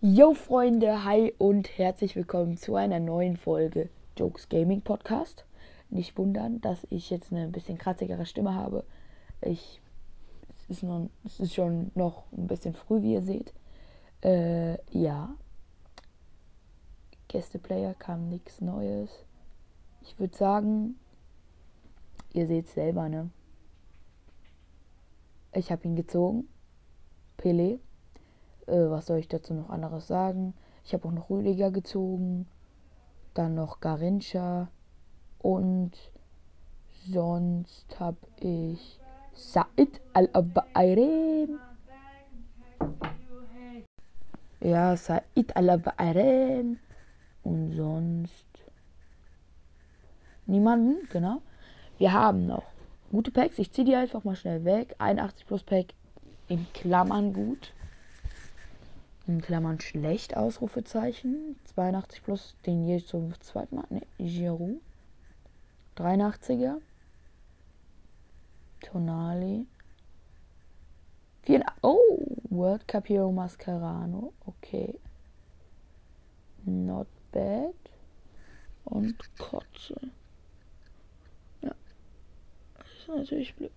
Yo Freunde, hi und herzlich willkommen zu einer neuen Folge Jokes Gaming Podcast. Nicht wundern, dass ich jetzt eine bisschen kratzigere Stimme habe. Ich, es, ist noch, es ist schon noch ein bisschen früh, wie ihr seht. Äh, ja. Gästeplayer kam nichts Neues. Ich würde sagen, ihr seht selber, ne? Ich habe ihn gezogen. Pele. Äh, was soll ich dazu noch anderes sagen? Ich habe auch noch Rüdiger gezogen. Dann noch Garincha. Und sonst habe ich Said Al-Abairen. Ja, Said Al-Abairen. Und sonst niemanden, genau. Wir haben noch gute Packs. Ich ziehe die einfach mal schnell weg. 81 plus Pack in Klammern gut in Klammern schlecht, Ausrufezeichen. 82 plus den je zum zweiten Mal. Ne, Giroud. 83er. Tonali. Vier, oh, World Cup Hero Mascarano. Okay. Not bad. Und Kotze. Ja. Das ist natürlich blöd.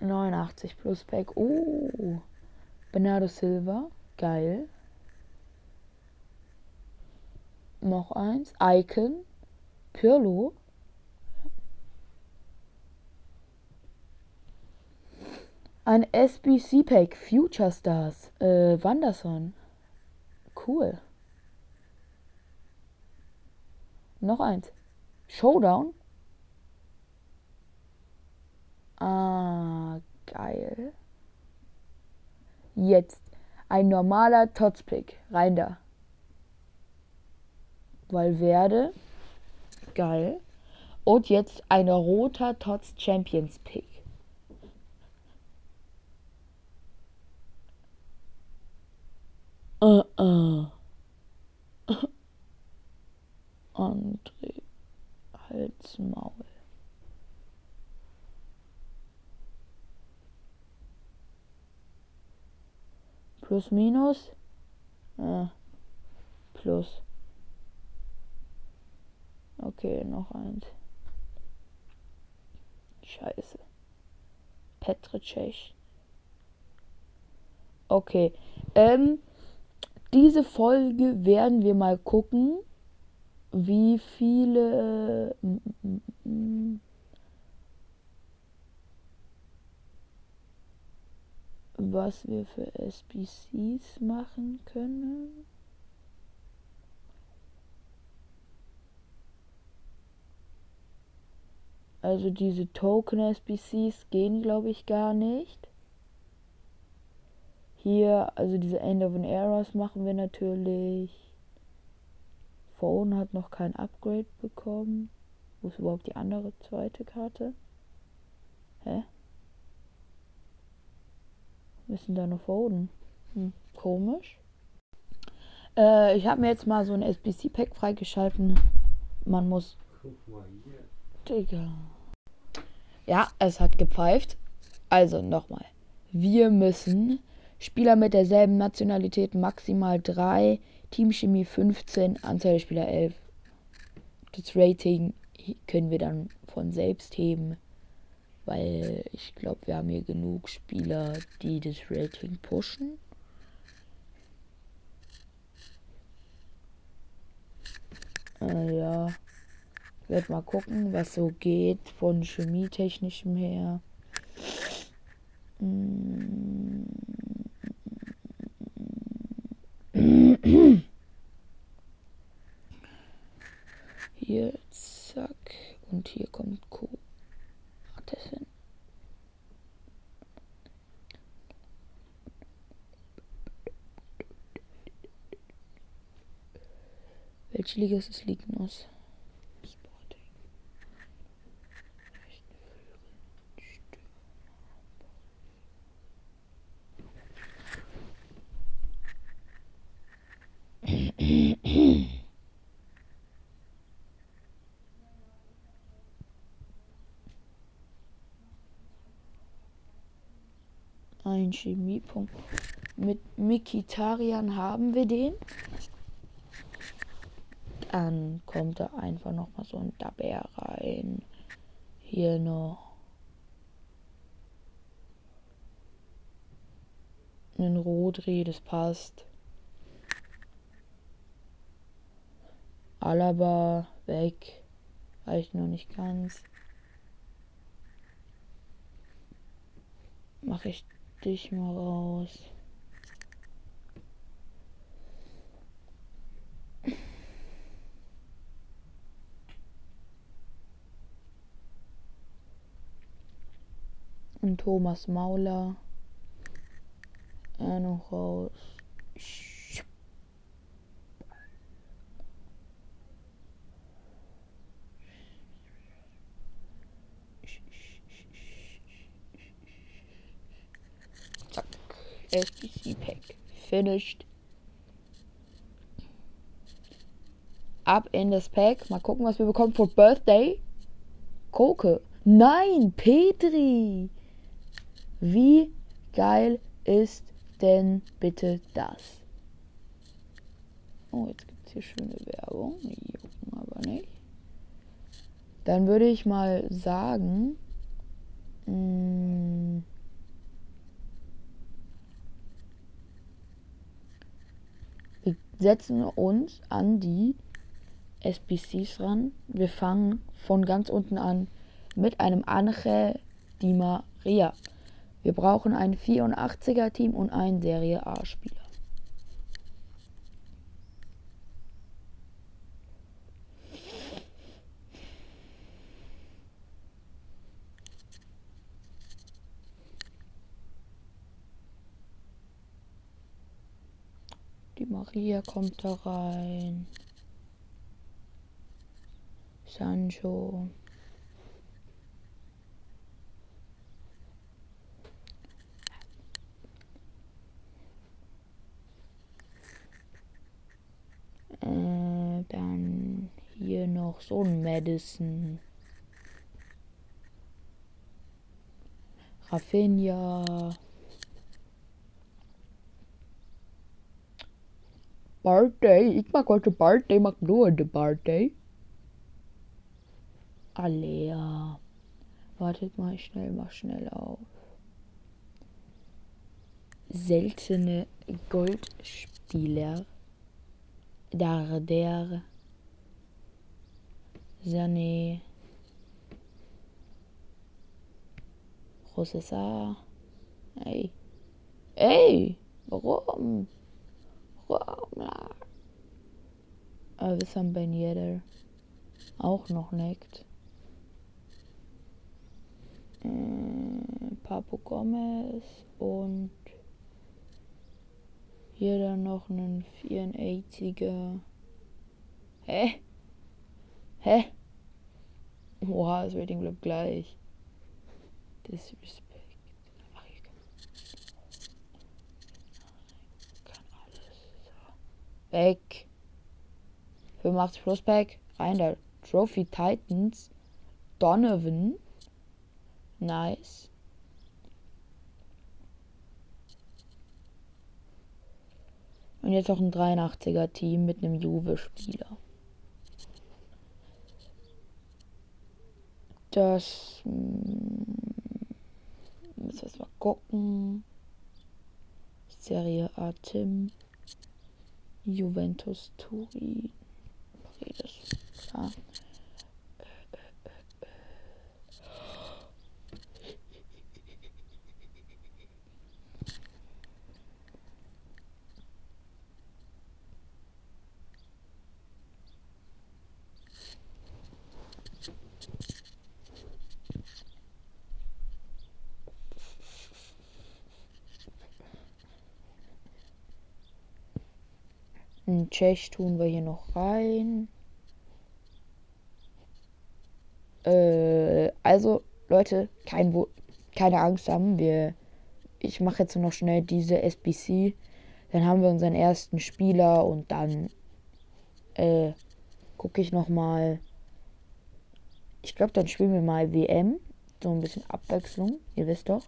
89 plus Pack. Oh. Bernardo Silva. Geil. Noch eins. Icon. Pirlo. Ein SBC Pack. Future Stars. Äh, Wanderson. Cool. Noch eins. Showdown. Ah, geil. Jetzt ein normaler Tots-Pick. Rein da. Valverde. Geil. Und jetzt ein roter Tots Champions Pick. Uh -uh. André. Halsmaul. Plus, minus. Äh, plus. Okay, noch eins. Scheiße. Petricech. Okay. Ähm, diese Folge werden wir mal gucken, wie viele. Was wir für SBCs machen können. Also diese Token SBCs gehen, glaube ich, gar nicht. Hier, also diese End of an Eras machen wir natürlich. Phone hat noch kein Upgrade bekommen. Wo ist überhaupt die andere zweite Karte? Hä? Müssen da noch Foden? Hm, komisch. Äh, ich habe mir jetzt mal so ein SBC-Pack freigeschalten. Man muss. Digga. Ja, es hat gepfeift. Also nochmal. Wir müssen Spieler mit derselben Nationalität maximal 3, Teamchemie 15, Anzahl der Spieler 11. Das Rating können wir dann von selbst heben. Weil ich glaube, wir haben hier genug Spieler, die das Rating pushen. Äh, ja. Ich werde mal gucken, was so geht von chemietechnischem her. Hier, zack. Und hier kommt Chilliges ist aus. Ein Chemiepunkt. Mit Mikitarian haben wir den. Dann kommt da einfach noch mal so ein Daber rein. Hier noch. Ein Rodri, das passt. Alaba weg. Reicht noch nicht ganz. Mache ich dich mal raus. Und Thomas Mauler. Er noch raus. SBC Pack. Finished. Ab in das Pack. Mal gucken, was wir bekommen für Birthday. Koke. Nein, Petri. Wie geil ist denn bitte das? Oh, jetzt gibt es hier schöne Werbung. Jucken aber nicht. Dann würde ich mal sagen. Mh, hm, Wir setzen uns an die SBCs ran. Wir fangen von ganz unten an mit einem Angel Di Maria. Wir brauchen ein 84er Team und einen Serie A Spieler. Die Maria kommt da rein. Sancho. Äh, dann hier noch so ein Madison. Rafinha. Birthday. Ik maak heute Birthday. Maak nur de Birthday. Alea. Wartet mal schnell, mach schnell auf. Seltene Goldspieler. Darder. Sané. Rosessa. Ey. Ey! Warum? Warum? Äh, Wissam Ben Yedder. Auch noch neckt. Äh, Papo Gomez und hier dann noch einen 84er. Hä? Hä? Oha, das Rating bleibt gleich. Disrespect. Ach, ich kann, kann alles. So. Weg. 85 Plus Pack. Rein da. Trophy Titans. Donovan. Nice. Und jetzt auch ein 83er Team mit einem Juve-Spieler. Das. Hm, muss erst mal gucken. Serie A Tim. Juventus Turin. Paris. Klar. Ein Tschech tun wir hier noch rein. Äh, also, Leute, kein Wo keine Angst haben. Wir, ich mache jetzt noch schnell diese SBC. Dann haben wir unseren ersten Spieler und dann äh, gucke ich noch mal. Ich glaube, dann spielen wir mal WM. So ein bisschen Abwechslung. Ihr wisst doch.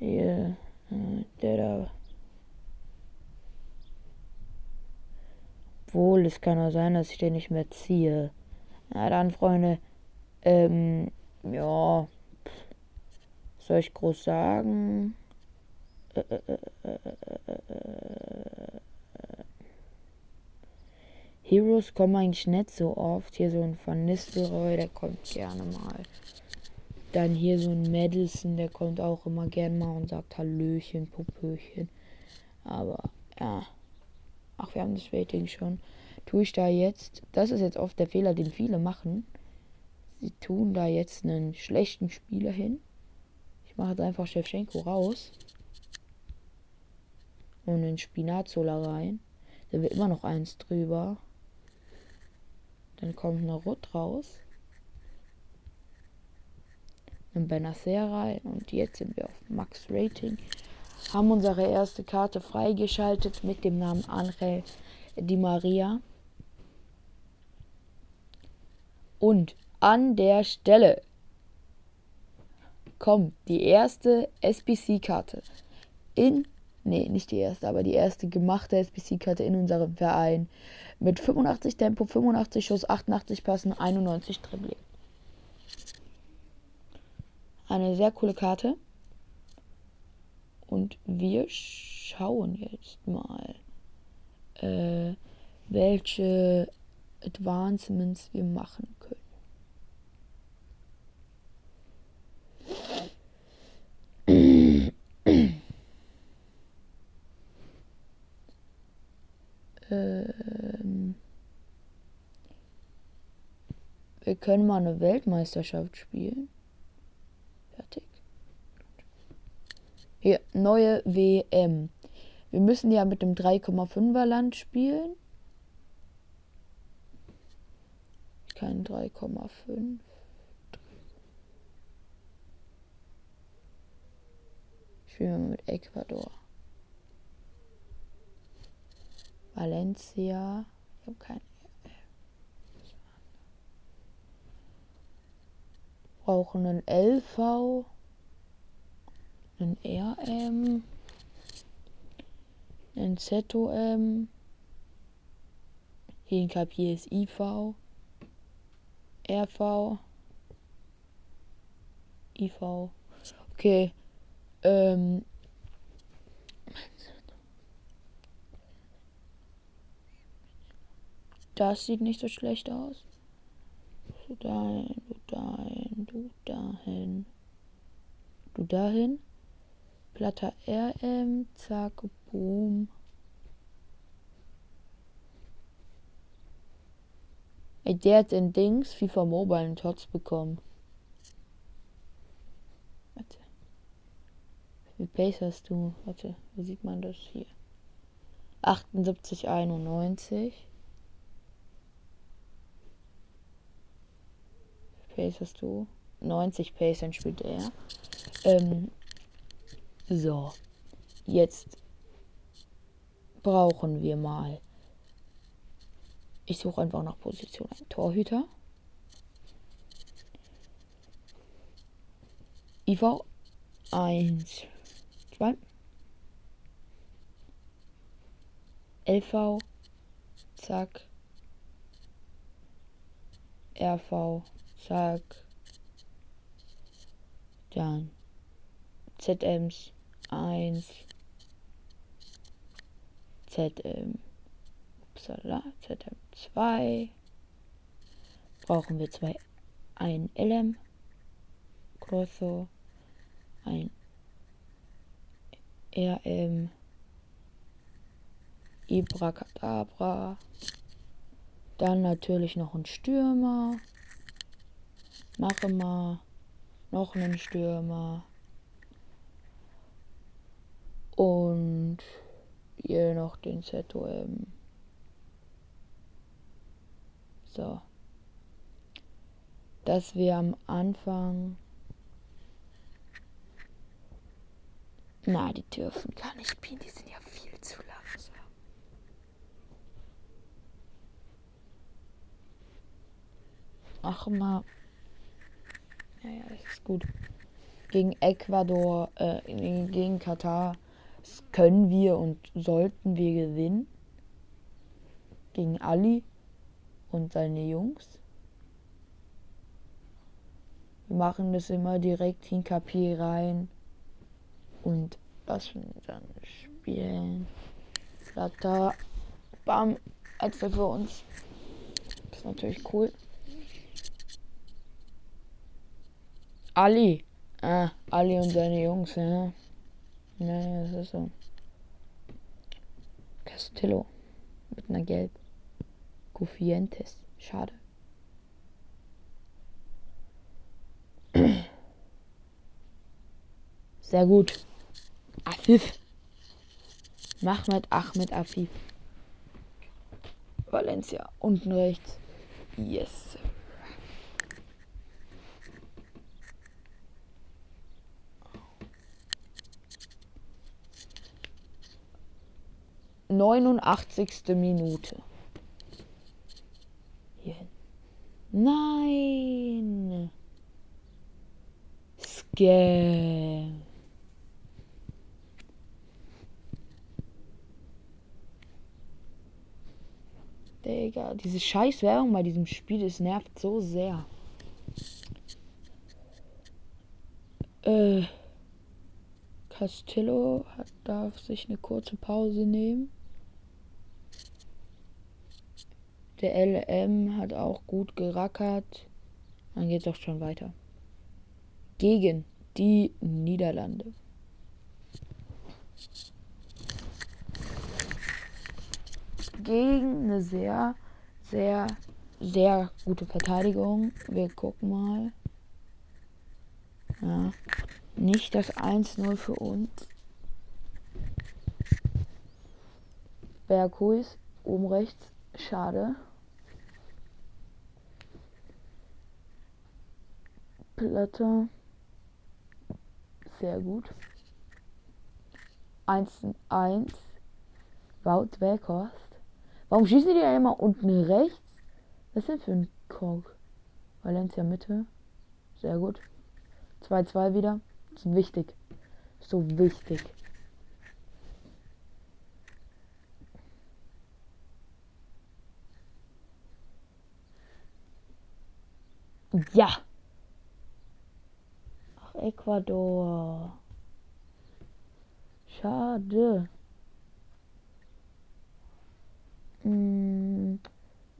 Hier, äh, der da. Wohl, es kann auch sein, dass ich den nicht mehr ziehe. Na dann, Freunde. Ähm, ja. soll ich groß sagen? Äh, äh, Heroes kommen eigentlich nicht so oft. Hier so ein Van Nistelrooy, der kommt gerne mal. Dann hier so ein Madison, der kommt auch immer gern mal und sagt Hallöchen, Popöchen. Aber ja. Ach, wir haben das Rating schon. Tue ich da jetzt. Das ist jetzt oft der Fehler, den viele machen. Sie tun da jetzt einen schlechten Spieler hin. Ich mache jetzt einfach Shevchenko raus. Und einen Spinazzola rein. Da wird immer noch eins drüber. Dann kommt eine Rot raus einen Benacer rein und jetzt sind wir auf Max Rating. Haben unsere erste Karte freigeschaltet mit dem Namen Angel Di Maria. Und an der Stelle kommt die erste SBC-Karte in, nee, nicht die erste, aber die erste gemachte SBC-Karte in unserem Verein mit 85 Tempo, 85 Schuss, 88 Passen, 91 Dribbling. Eine sehr coole Karte. Und wir schauen jetzt mal, äh, welche Advancements wir machen können. ähm, wir können mal eine Weltmeisterschaft spielen. Hier, neue WM. Wir müssen ja mit dem 3,5er Land spielen. Kein 3,5. Spielen wir mit Ecuador. Valencia. Ich habe keine. Brauchen einen LV ein RM, ein ZOM, hier ein KP ist IV, RV, IV. Okay. Ähm. Das sieht nicht so schlecht aus. Du dahin, du dahin, du dahin. Du dahin. Platter RM, zack, boom. Ey, der hat in Dings FIFA Mobile einen Tots bekommen. Warte. Wie Pace hast du? Warte, wo sieht man das hier? 78,91. Pace hast du? 90 Pace, dann spielt er. Ähm, so, jetzt brauchen wir mal. Ich suche einfach nach Position ein Torhüter. IV 1, 2. LV, zack. RV, zack. Dann ZMs, 1 ZM upsala, ZM2 brauchen wir zwei ein LM Grosso ein RM Ibra Kadabra dann natürlich noch ein Stürmer. Mache mal. Noch einen Stürmer und hier noch den ZOM. So. Dass wir am Anfang. Na, die dürfen gar nicht spielen, die sind ja viel zu langsam. Ach mal. Naja, ist gut. gegen Ecuador, äh, gegen Katar können wir und sollten wir gewinnen. Gegen Ali und seine Jungs. Wir machen das immer direkt in KP rein und lassen dann spielen. Latter, bam, Äpfel für uns. Das ist natürlich cool. Ali. Ah, Ali und seine Jungs, ja. Naja, das ist so. Castillo. Mit einer Gelb. Gufientes. Schade. Sehr gut. Afif. Mahmed Ahmed Afif. Valencia. Unten rechts. Yes. Neunundachtzigste Minute. Hier hin. Nein. Scam. Digga, diese scheiß Werbung bei diesem Spiel, es nervt so sehr. Äh, Castillo hat, darf sich eine kurze Pause nehmen. Der LM hat auch gut gerackert. Dann geht es auch schon weiter. Gegen die Niederlande. gegen eine sehr, sehr, sehr gute Verteidigung. Wir gucken mal. Ja. Nicht das 1-0 für uns. Berghuis, oben rechts. Schade. Platte. Sehr gut. 1 1. Wout Weghorst. Warum schießen die ja immer unten rechts? Was ist denn für ein Kork? Valencia Mitte. Sehr gut. 2-2 wieder. Das ist wichtig. So wichtig. Ja. Ecuador. Schade. Mm,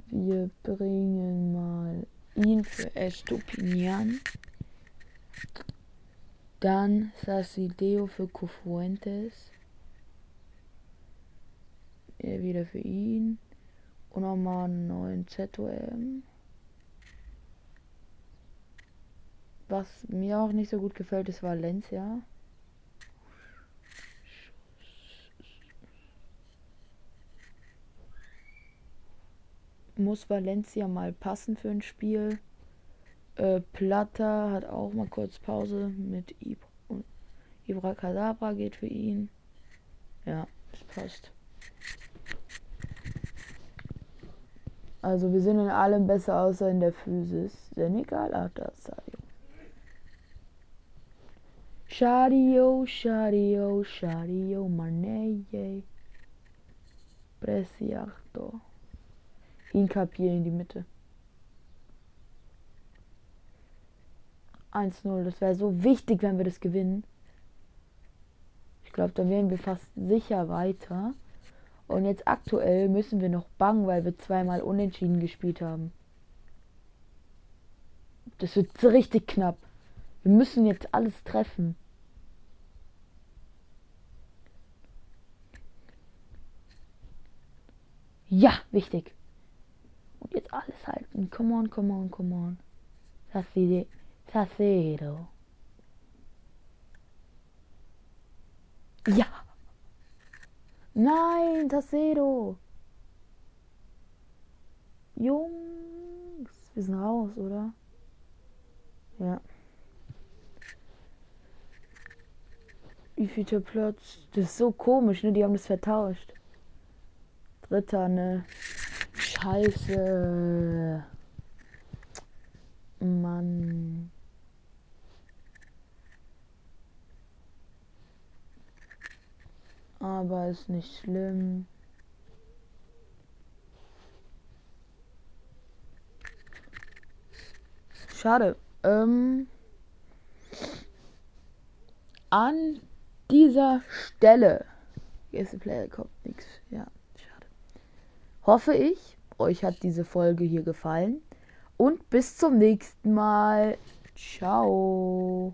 wir bringen mal ihn für Estupinian. Dann Sasideo für Cofuentes. Er wieder für ihn. Und nochmal einen neuen ZOM. Was mir auch nicht so gut gefällt, ist Valencia. muss Valencia mal passen für ein Spiel. Äh, Plata hat auch mal kurz Pause mit Ibra. Kadabra geht für ihn. Ja, das passt. Also wir sind in allem besser außer in der Physis. Senegal hat das Sadio. Shadio, Shadio, Shadio, Maneye. Presiarto. Inkapier in die Mitte. 1-0. Das wäre so wichtig, wenn wir das gewinnen. Ich glaube, dann wären wir fast sicher weiter. Und jetzt aktuell müssen wir noch bangen, weil wir zweimal unentschieden gespielt haben. Das wird richtig knapp. Wir müssen jetzt alles treffen. Ja, wichtig. Und jetzt alles halten. Come on, come on, come on. Sacero. Ja. Nein, Tassero. Jungs, wir sind raus, oder? Ja. Wie viel Platz? Das ist so komisch, ne? Die haben das vertauscht. Ritter, ne? Scheiße. Mann. Aber ist nicht schlimm. Schade. Ähm, an dieser Stelle. Erste Player kommt nichts. Ja. Hoffe ich, euch hat diese Folge hier gefallen. Und bis zum nächsten Mal. Ciao.